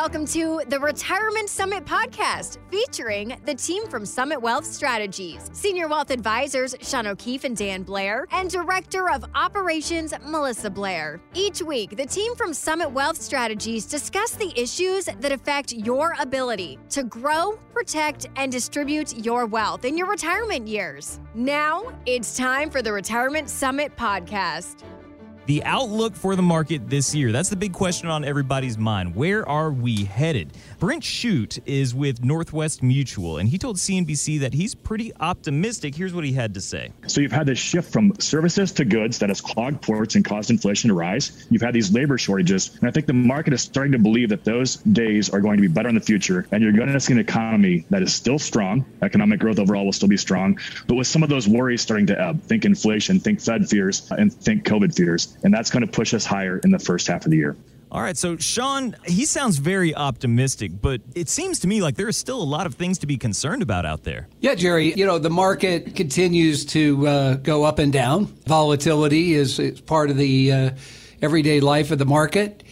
Welcome to the Retirement Summit podcast featuring the team from Summit Wealth Strategies, Senior Wealth Advisors Shawn O'Keefe and Dan Blair, and Director of Operations Melissa Blair. Each week, the team from Summit Wealth Strategies discuss the issues that affect your ability to grow, protect, and distribute your wealth in your retirement years. Now, it's time for the Retirement Summit podcast. The outlook for the market this year. That's the big question on everybody's mind. Where are we headed? Brent Schutte is with Northwest Mutual, and he told CNBC that he's pretty optimistic. Here's what he had to say. So you've had this shift from services to goods that has clogged ports and caused inflation to rise. You've had these labor shortages, and I think the market is starting to believe that those days are going to be better in the future, and you're going to see an economy that is still strong. Economic growth overall will still be strong, but with some of those worries starting to ebb. Think inflation, think Fed fears, and think COVID fears and that's going to push us higher in the first half of the year. All right, so Shawn, he sounds very optimistic, but it seems to me like there are still a lot of things to be concerned about out there. Yeah, Jerry, you know, the market continues to uh, go up and down. Volatility is, is part of the uh, everyday life of the market.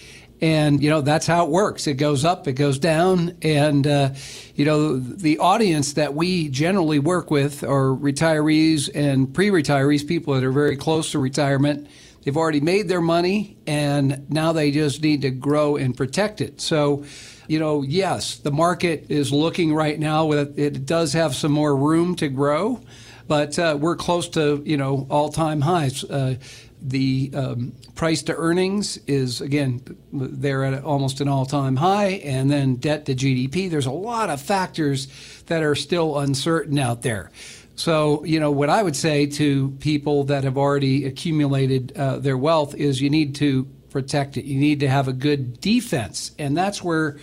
And, you know, that's how it works. It goes up, it goes down. And, uh, you know, the audience that we generally work with are retirees and pre retirees, people that are very close to retirement They've already made their money and now they just need to grow and protect it. So, you know, yes, the market is looking right now with it does have some more room to grow, but uh, we're close to, you know, all time highs. Uh, the um, price to earnings is again they're at almost an all-time high and then debt to gdp there's a lot of factors that are still uncertain out there so, you know, what I would say to people that have already accumulated uh, their wealth is you need to protect it. You need to have a good defense. And that's where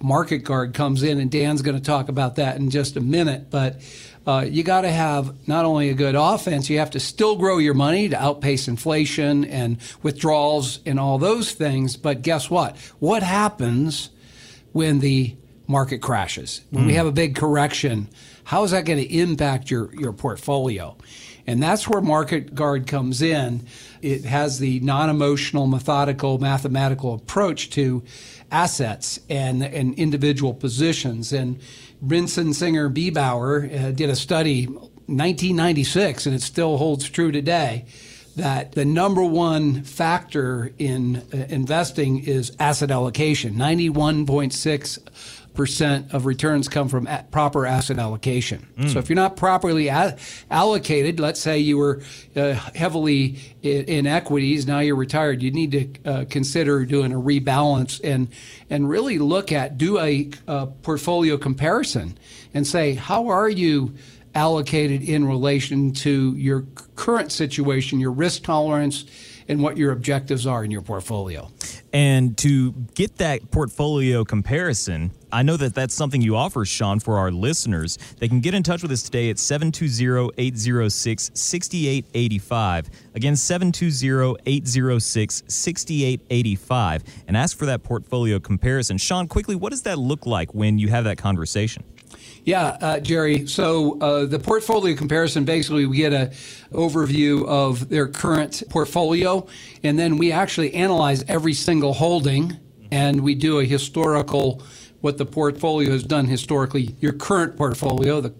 Market Guard comes in. And Dan's going to talk about that in just a minute. But uh, you got to have not only a good offense, you have to still grow your money to outpace inflation and withdrawals and all those things. But guess what? What happens when the market crashes? When mm. we hmm. have a big correction? How is that going to impact your, your portfolio? And that's where Market Guard comes in. It has the non emotional, methodical, mathematical approach to assets and, and individual positions. And Brinson Singer Beebower uh, did a study 1996, and it still holds true today that the number one factor in uh, investing is asset allocation. 91.6 percent of returns come from proper asset allocation. Mm. So if you're not properly a- allocated, let's say you were uh, heavily in, in, equities, now you're retired, you need to uh, consider doing a rebalance and and really look at do a, a portfolio comparison and say how are you allocated in relation to your current situation, your risk tolerance, and what your objectives are in your portfolio. And to get that portfolio comparison, I know that that's something you offer, Shawn, for our listeners. They can get in touch with us today at 720 806 6885. Again, 720 806 6885, and ask for that portfolio comparison. Shawn, quickly, what does that look like when you have that conversation? Yeah, uh, Jerry. So uh, the portfolio comparison basically we get an overview of their current portfolio, and then we actually analyze every single holding, and we do a historical what the portfolio has done historically, your current portfolio, the,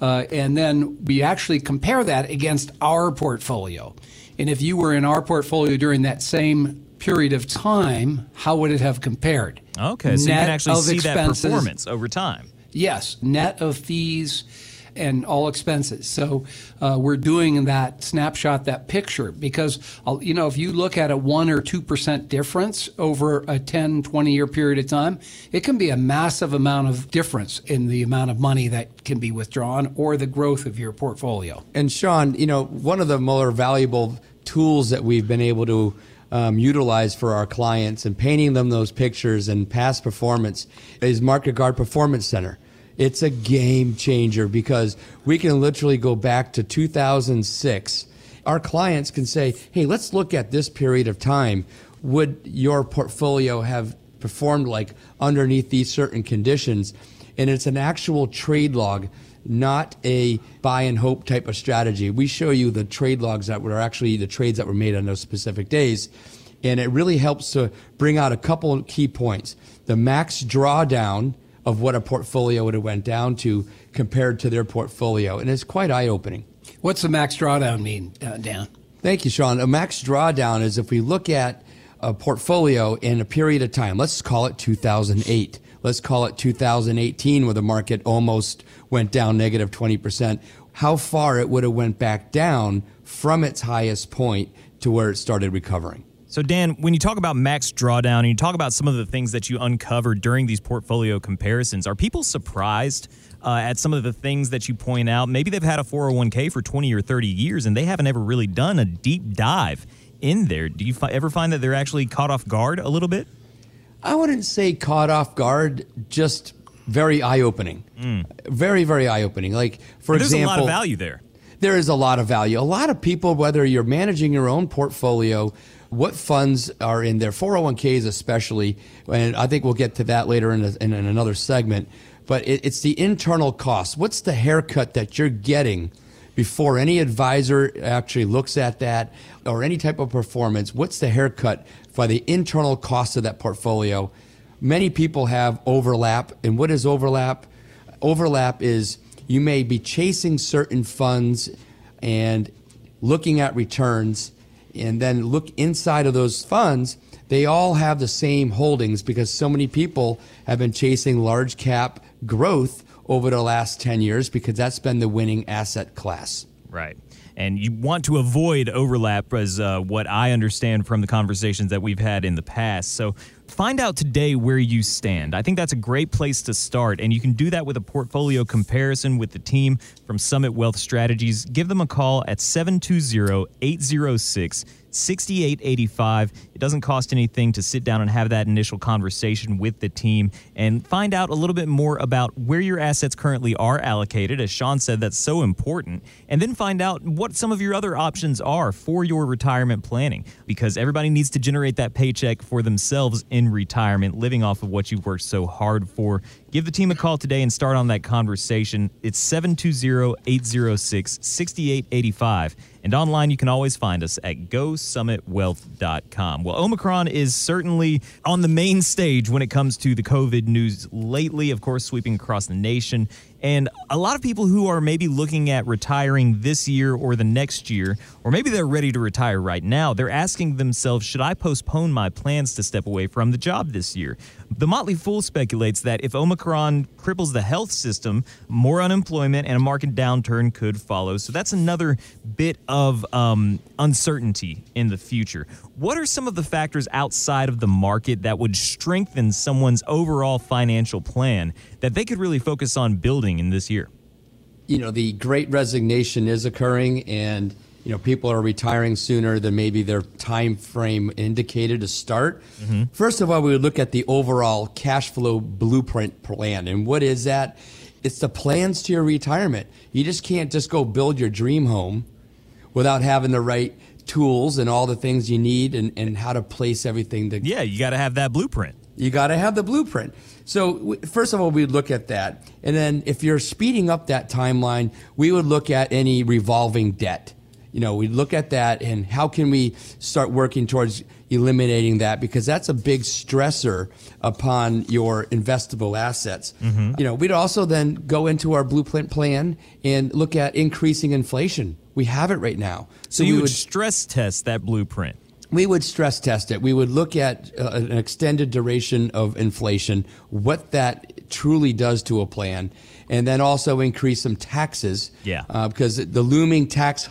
uh, and then we actually compare that against our portfolio. And if you were in our portfolio during that same period of time, how would it have compared? Okay, so Net you can actually see that performance over time. Yes, net of fees and all expenses. So uh, we're doing that snapshot, that picture, because, uh, you know, if you look at a 1 or 2% difference over a 10, 20 year period of time, it can be a massive amount of difference in the amount of money that can be withdrawn or the growth of your portfolio. And Shawn, you know, one of the more valuable tools that we've been able to um, utilize for our clients and painting them those pictures and past performance is Market Guard Performance Center. It's a game changer because we can literally go back to 2006. Our clients can say, hey, let's look at this period of time. Would your portfolio have performed like underneath these certain conditions? And it's an actual trade log not a buy and hope type of strategy. We show you the trade logs that were actually the trades that were made on those specific days. And it really helps to bring out a couple of key points. The max drawdown of what a portfolio would have went down to compared to their portfolio. And it's quite eye opening. What's the max drawdown mean, uh, Dan? Thank you, Shawn. A max drawdown is if we look at a portfolio in a period of time, let's call it 2008. Let's call it 2018 where the market almost went down negative 20%. How far it would have went back down from its highest point to where it started recovering. So, Dan, when you talk about max drawdown and you talk about some of the things that you uncovered during these portfolio comparisons, are people surprised uh, at some of the things that you point out? Maybe they've had a 401k for 20 or 30 years and they haven't ever really done a deep dive in there. Do you fi- ever find that they're actually caught off guard a little bit? I wouldn't say caught off guard, just very eye opening. Mm. Very, very eye opening. Like, for There's example, a lot of value there. There is a lot of value. A lot of people, whether you're managing your own portfolio, what funds are in there, 401ks especially, and I think we'll get to that later in, a, in another segment. But it, it's the internal cost. What's the haircut that you're getting before any advisor actually looks at that or any type of performance? What's the haircut for the internal cost of that portfolio? Many people have overlap. And what is overlap? Overlap is you may be chasing certain funds and looking at returns and then look inside of those funds, they all have the same holdings because so many people have been chasing large cap growth over the last 10 years because that's been the winning asset class. Right. And you want to avoid overlap, as uh, what I understand from the conversations that we've had in the past. So find out today where you stand. I think that's a great place to start. And you can do that with a portfolio comparison with the team from Summit Wealth Strategies. Give them a call at 720 806 6885. It doesn't cost anything to sit down and have that initial conversation with the team and find out a little bit more about where your assets currently are allocated. As Shawn said, that's so important. And then find out what some of your other options are for your retirement planning because everybody needs to generate that paycheck for themselves in retirement, living off of what you've worked so hard for. Give the team a call today and start on that conversation. It's 720 806 6885. And online, you can always find us at GoSummitWealth.com. Well, Omicron is certainly on the main stage when it comes to the COVID news lately, of course, sweeping across the nation. And a lot of people who are maybe looking at retiring this year or the next year, or maybe they're ready to retire right now, they're asking themselves, should I postpone my plans to step away from the job this year? The Motley Fool speculates that if Omicron cripples the health system, more unemployment and a market downturn could follow. So that's another bit of um, uncertainty in the future. What are some of the factors outside of the market that would strengthen someone's overall financial plan that they could really focus on building in this year? You know, the great resignation is occurring and you know people are retiring sooner than maybe their time frame indicated to start. Mm-hmm. First of all, we would look at the overall cash flow blueprint plan. And what is that? It's the plans to your retirement. You just can't just go build your dream home without having the right tools and all the things you need and, and how to place everything. To, yeah, you got to have that blueprint. You got to have the blueprint. So, first of all, we'd look at that. And then if you're speeding up that timeline, we would look at any revolving debt. You know, we look at that and how can we start working towards eliminating that because that's a big stressor upon your investable assets. Mm-hmm. You know, we'd also then go into our blueprint plan and look at increasing inflation. We have it right now. So, so you would, would stress test that blueprint we would stress test it. We would look at uh, an extended duration of inflation, what that truly does to a plan, and then also increase some taxes. Yeah. Uh, because the looming tax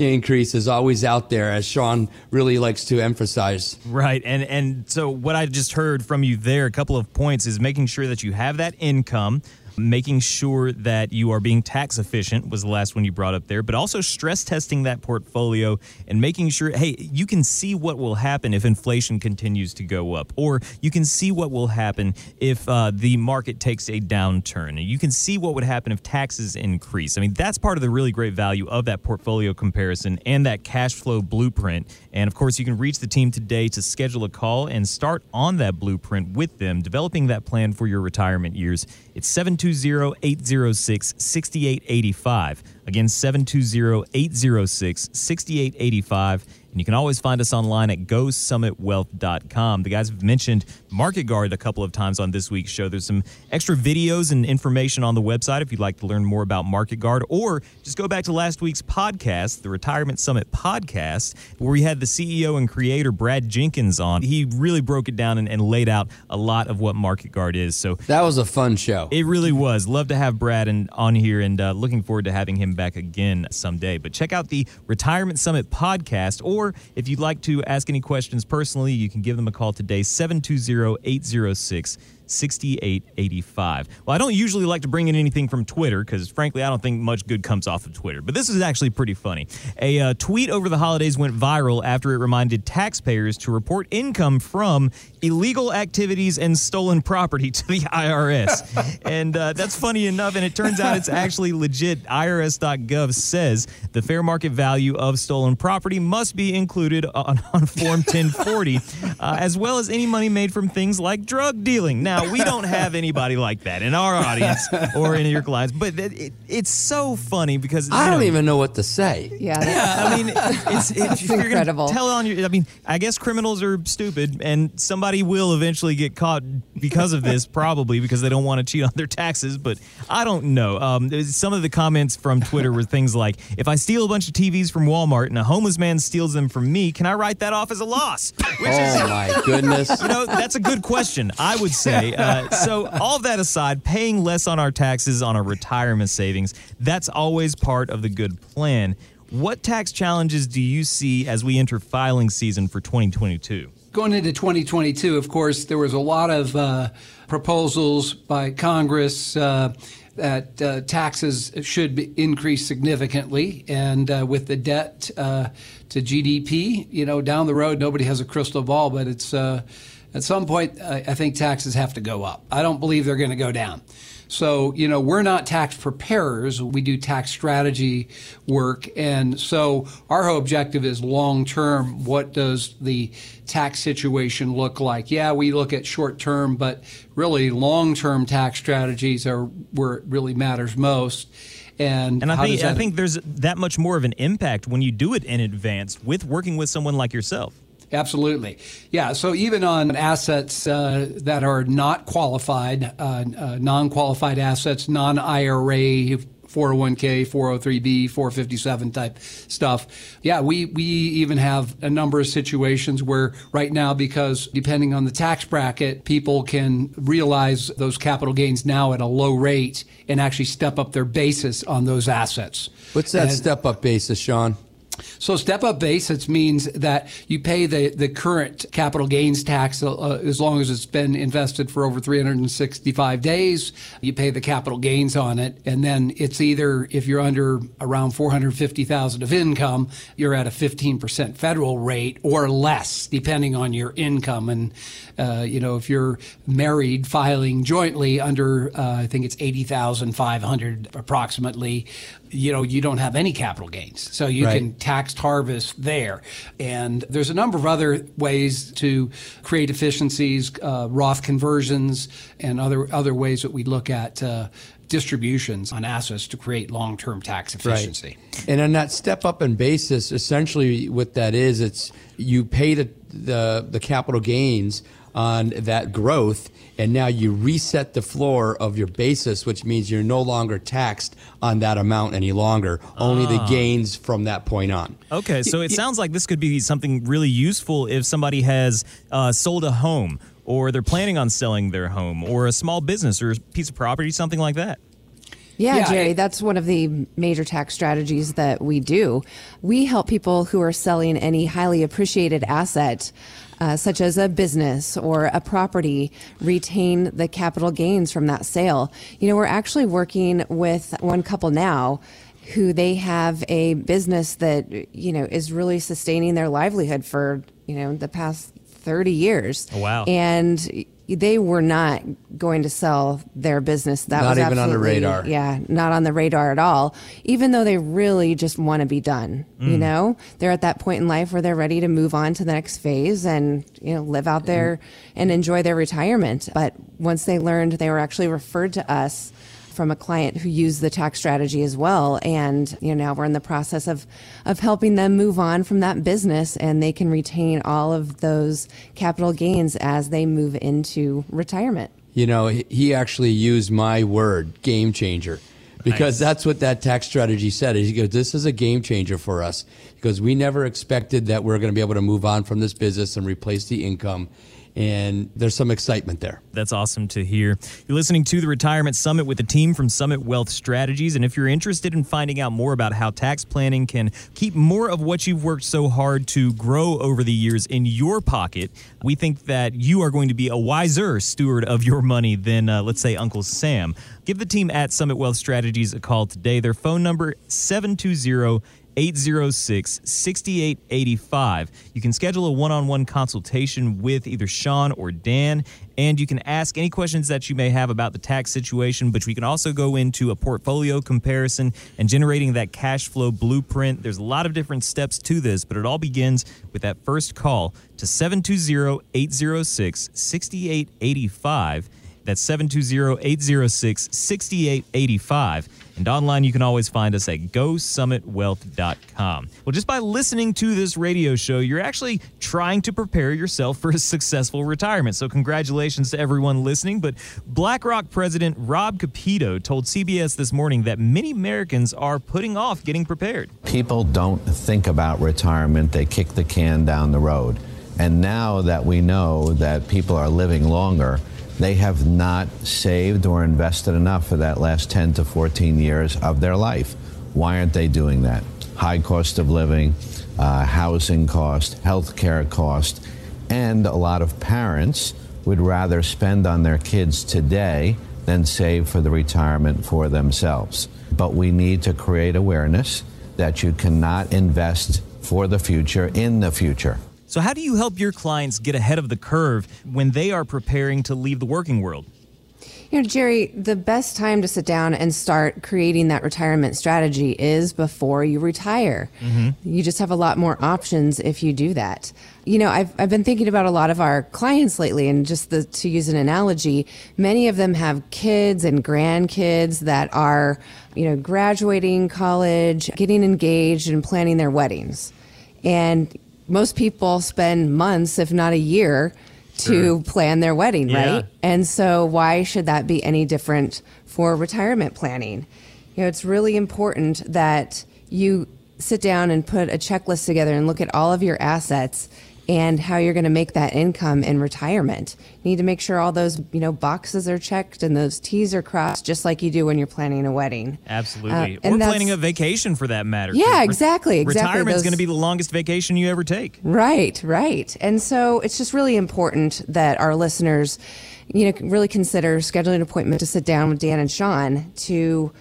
increase is always out there, as Sean really likes to emphasize. Right, and and so what I just heard from you there, a couple of points, is making sure that you have that income making sure that you are being tax efficient was the last one you brought up there, but also stress testing that portfolio and making sure, hey, you can see what will happen if inflation continues to go up, or you can see what will happen if uh, the market takes a downturn. You can see what would happen if taxes increase. I mean, that's part of the really great value of that portfolio comparison and that cash flow blueprint. And of course, you can reach the team today to schedule a call and start on that blueprint with them, developing that plan for your retirement years. It's 720 806 6885. Again, 720 806 6885. And you can always find us online at GoSummitWealth.com. The guys have mentioned Market Guard a couple of times on this week's show. There's some extra videos and information on the website if you'd like to learn more about Market Guard, or just go back to last week's podcast, the Retirement Summit podcast, where we had the CEO and creator Brad Jenkins on. He really broke it down and, and laid out a lot of what Market Guard is. So That was a fun show. it really was. Love to have Brad and, on here and uh, looking forward to having him back again someday. But check out the Retirement Summit podcast, or if you'd like to ask any questions personally, you can give them a call today, 720 806 6885. Well, I don't usually like to bring in anything from Twitter because, frankly, I don't think much good comes off of Twitter. But this is actually pretty funny. A uh, tweet over the holidays went viral after it reminded taxpayers to report income from illegal activities and stolen property to the IRS. and uh, that's funny enough. And it turns out it's actually legit. IRS.gov says the fair market value of stolen property must be included on, on Form 1040, uh, as well as any money made from things like drug dealing. Now, we don't have anybody like that in our audience or in your clients, but it, it, it's so funny because I don't know, even know what to say. Yeah, yeah, I mean, it's, it's if you're gonna incredible. Tell on your. I mean, I guess criminals are stupid, and somebody will eventually get caught because of this, probably because they don't want to cheat on their taxes. But I don't know. Um, some of the comments from Twitter were things like, "If I steal a bunch of TVs from Walmart and a homeless man steals them from me, can I write that off as a loss?" Which Oh my goodness. you know, that's a good question, I would say. Uh, so, all that aside, paying less on our taxes on our retirement savings, that's always part of the good plan. What tax challenges do you see as we enter filing season for 2022? Going into 2022, of course, there was a lot of uh, proposals by Congress uh, that uh, taxes should be increase significantly, and uh, with the debt uh, to GDP, you know, down the road, nobody has a crystal ball, but it's uh, at some point, I, think taxes have to go up. I don't believe they're going to go down. So, you know, we're not tax preparers. We do tax strategy work. And so our whole objective is long term. What does the tax situation look like? Yeah, we look at short term, but really long term tax strategies are where it really matters most. And, And I think I think there's that much more of an impact when you do it in advance with working with someone like yourself. Absolutely. Yeah. So even on assets uh, that are not qualified, uh, uh, non qualified assets, non IRA, 401k, 403b, 457 type stuff. Yeah, we, we even have a number of situations where right now, because depending on the tax bracket, people can realize those capital gains now at a low rate and actually step up their basis on those assets. What's that And- step up basis, Shawn? So step up basis means that you pay the, the current capital gains tax uh, as long as it's been invested for over 365 days. You pay the capital gains on it, and then it's either if you're under around 450,000 of income, you're at a 15% federal rate or less, depending on your income. And uh, you know, if you're married filing jointly under, uh, I think it's 80,500 approximately, you know, you don't have any capital gains. So you Right. can taxed harvest there. And there's a number of other ways to create efficiencies, uh, Roth conversions, and other other ways that we look at uh, distributions on assets to create long-term tax efficiency. And on that step up in basis, essentially what that is, it's you pay the the, the capital gains on that growth, and now you reset the floor of your basis, which means you're no longer taxed on that amount any longer. Only the gains from that point on. Okay, so it sounds like this could be something really useful if somebody has uh, sold a home or they're planning on selling their home or a small business or a piece of property, something like that. Yeah, Yeah, Jerry, it- that's one of the major tax strategies that we do. We help people who are selling any highly appreciated asset, uh, such as a business or a property, retain the capital gains from that sale. You know, we're actually working with one couple now who they have a business that, you know, is really sustaining their livelihood for, you know, the past 30 years. Oh, wow. And they were not going to sell their business. That Not was even on the radar. Yeah, not on the radar at all. Even though they really just want to be done, you Mm. know, they're at that point in life where they're ready to move on to the next phase and you know live out there and enjoy their retirement. But once they learned, they were actually referred to us from a client who used the tax strategy as well. And, you know, now we're in the process of, of helping them move on from that business and they can retain all of those capital gains as they move into retirement. You know, he actually used my word, game changer because nice. that's what that tax strategy said. He goes, "This is a game changer for us because we never expected that we're going to be able to move on from this business and replace the income." And there's some excitement there. That's awesome to hear. You're listening to the Retirement Summit with the team from Summit Wealth Strategies. And if you're interested in finding out more about how tax planning can keep more of what you've worked so hard to grow over the years in your pocket, we think that you are going to be a wiser steward of your money than, uh, let's say, Uncle Sam. Give the team at Summit Wealth Strategies a call today. Their phone number 720 806 6885. You can schedule a one on one consultation with either Shawn or Dan, and you can ask any questions that you may have about the tax situation. But we can also go into a portfolio comparison and generating that cash flow blueprint. There's a lot of different steps to this, but it all begins with that first call to 720 806 6885. That's 720 806 6885. And online, you can always find us at GoSummitWealth.com. Well, just by listening to this radio show, you're actually trying to prepare yourself for a successful retirement. So, congratulations to everyone listening. But BlackRock President Rob Kapito told CBS this morning that many Americans are putting off getting prepared. People don't think about retirement, they kick the can down the road. And now that we know that people are living longer, they have not saved or invested enough for that last 10 to 14 years of their life. Why aren't they doing that? High cost of living, uh, housing cost, health care cost, and a lot of parents would rather spend on their kids today than save for the retirement for themselves. But we need to create awareness that you cannot invest for the future in the future. So, how do you help your clients get ahead of the curve when they are preparing to leave the working world? You know, Jerry, the best time to sit down and start creating that retirement strategy is before you retire. Mm-hmm. You just have a lot more options if you do that. You know, I've, I've been thinking about a lot of our clients lately, and just the, to use an analogy, many of them have kids and grandkids that are, you know, graduating college, getting engaged, and planning their weddings. And most people spend months, if not a year, to plan their wedding, yeah. right? And so, why should that be any different for retirement planning? You know, it's really important that you sit down and put a checklist together and look at all of your assets and how you're going to make that income in retirement. You need to make sure all those, you know, boxes are checked and those T's are crossed just like you do when you're planning a wedding. Absolutely. Uh, or planning a vacation for that matter. Yeah, exactly. exactly. Retirement is going to be the longest vacation you ever take. Right, right. And so it's just really important that our listeners, you know, really consider scheduling an appointment to sit down with Dan and Shawn to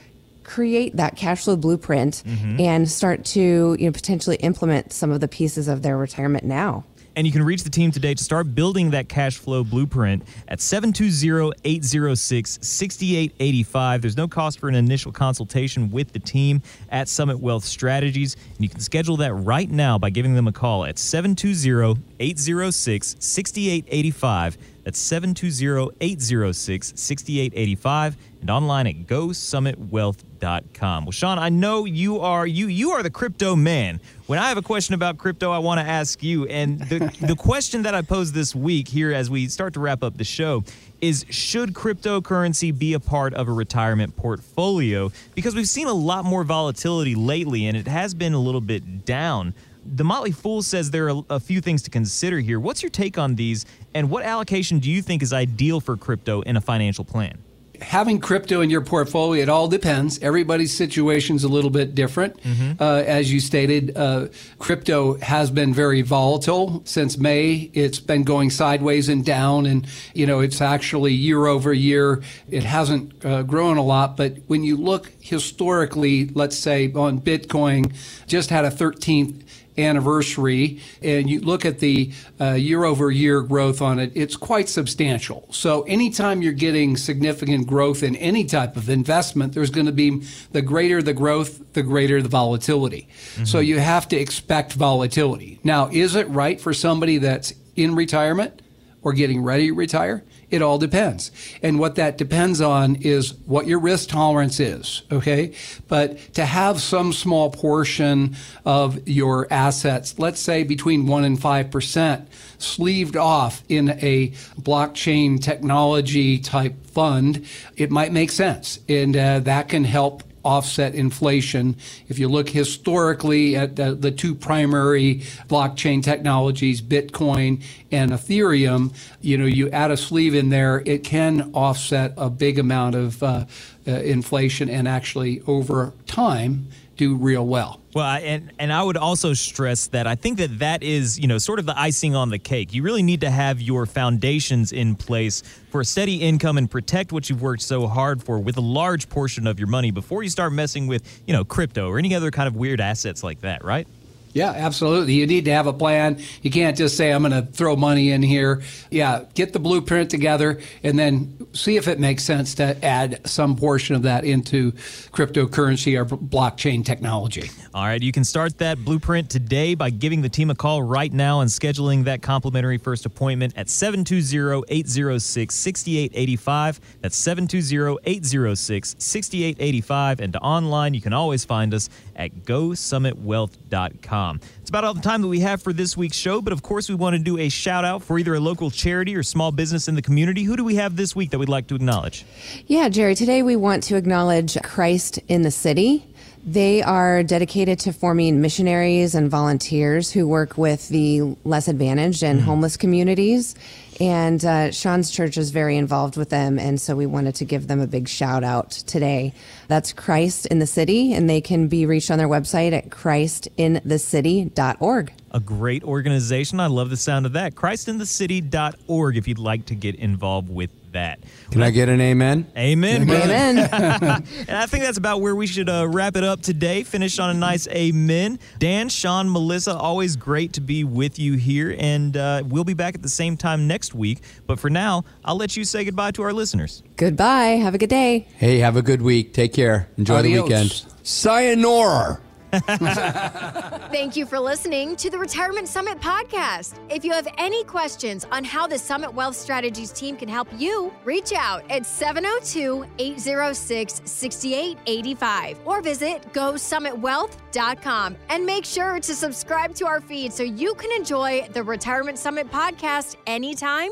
create that cash flow blueprint mm-hmm. and start to you know potentially implement some of the pieces of their retirement now. And you can reach the team today to start building that cash flow blueprint at 720-806-6885. There's no cost for an initial consultation with the team at Summit Wealth Strategies. And you can schedule that right now by giving them a call at 720-806-6885. That's 720-806-6885 and online at GoSummitWealth.com. Well, Shawn, I know you are you you are the crypto man. When I have a question about crypto, I want to ask you. And the the question that I posed this week here as we start to wrap up the show is should cryptocurrency be a part of a retirement portfolio? Because we've seen a lot more volatility lately and it has been a little bit down. The Motley Fool says there are a few things to consider here. What's your take on these, and what allocation do you think is ideal for crypto in a financial plan? Having crypto in your portfolio, it all depends. Everybody's situation is a little bit different. Mm-hmm. Uh, as you stated, uh, crypto has been very volatile since May. It's been going sideways and down, and you know it's actually year over year. It hasn't uh, grown a lot, but when you look historically, let's say on Bitcoin, just had a 13th anniversary and you look at the uh, year over year growth on it, it's quite substantial. So anytime you're getting significant growth in any type of investment, there's going to be the greater the growth, the greater the volatility. Mm-hmm. So you have to expect volatility. Now, is it right for somebody that's in retirement or getting ready to retire? It all depends. And what that depends on is what your risk tolerance is, okay? But to have some small portion of your assets, let's say between 1 and 5%, sleeved off in a blockchain technology type fund, it might make sense. And uh, that can help offset inflation. If you look historically at the, the, two primary blockchain technologies, Bitcoin and Ethereum, you know, you add a sleeve in there, it can offset a big amount of uh, uh, inflation and actually over time do real well. Well, and and I would also stress that I think that that is, you know, sort of the icing on the cake. You really need to have your foundations in place for a steady income and protect what you've worked so hard for with a large portion of your money before you start messing with, you know, crypto or any other kind of weird assets like that, right? Yeah, absolutely. You need to have a plan. You can't just say, I'm going to throw money in here. Yeah, get the blueprint together and then see if it makes sense to add some portion of that into cryptocurrency or blockchain technology. All right, you can start that blueprint today by giving the team a call right now and scheduling that complimentary first appointment at 720 806 6885. That's 720 806 6885. And online, you can always find us at GoSummitWealth.com. It's about all the time that we have for this week's show, but of course, we want to do a shout out for either a local charity or small business in the community. Who do we have this week that we'd like to acknowledge? Yeah, Jerry, today we want to acknowledge Christ in the City. They are dedicated to forming missionaries and volunteers who work with the less advantaged and mm-hmm. homeless communities. And uh, Shawn's church is very involved with them. And so we wanted to give them a big shout out today. That's Christ in the City, and they can be reached on their website at christinthecity.org. A great organization. I love the sound of that. Christinthecity.org if you'd like to get involved with that. Can I get an amen? Amen. Amen. and I think that's about where we should uh, wrap it up today. Finish on a nice amen. Dan, Shawn, Melissa, always great to be with you here. And uh, we'll be back at the same time next week. But for now, I'll let you say goodbye to our listeners. Goodbye. Have a good day. Hey, have a good week. Take care. Enjoy Adios. the weekend. Sayonara. Thank you for listening to the Retirement Summit podcast. If you have any questions on how the Summit Wealth Strategies team can help you, reach out at 702 806 6885 or visit GoSummitWealth.com and make sure to subscribe to our feed so you can enjoy the Retirement Summit podcast anytime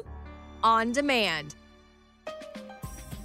on demand.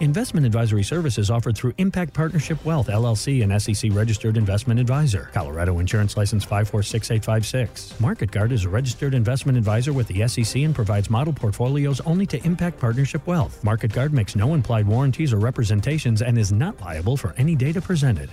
Investment advisory services offered through Impact Partnership Wealth, LLC, an SEC registered investment advisor. Colorado Insurance License 546856. MarketGuard is a registered investment advisor with the SEC and provides model portfolios only to Impact Partnership Wealth. MarketGuard makes no implied warranties or representations and is not liable for any data presented.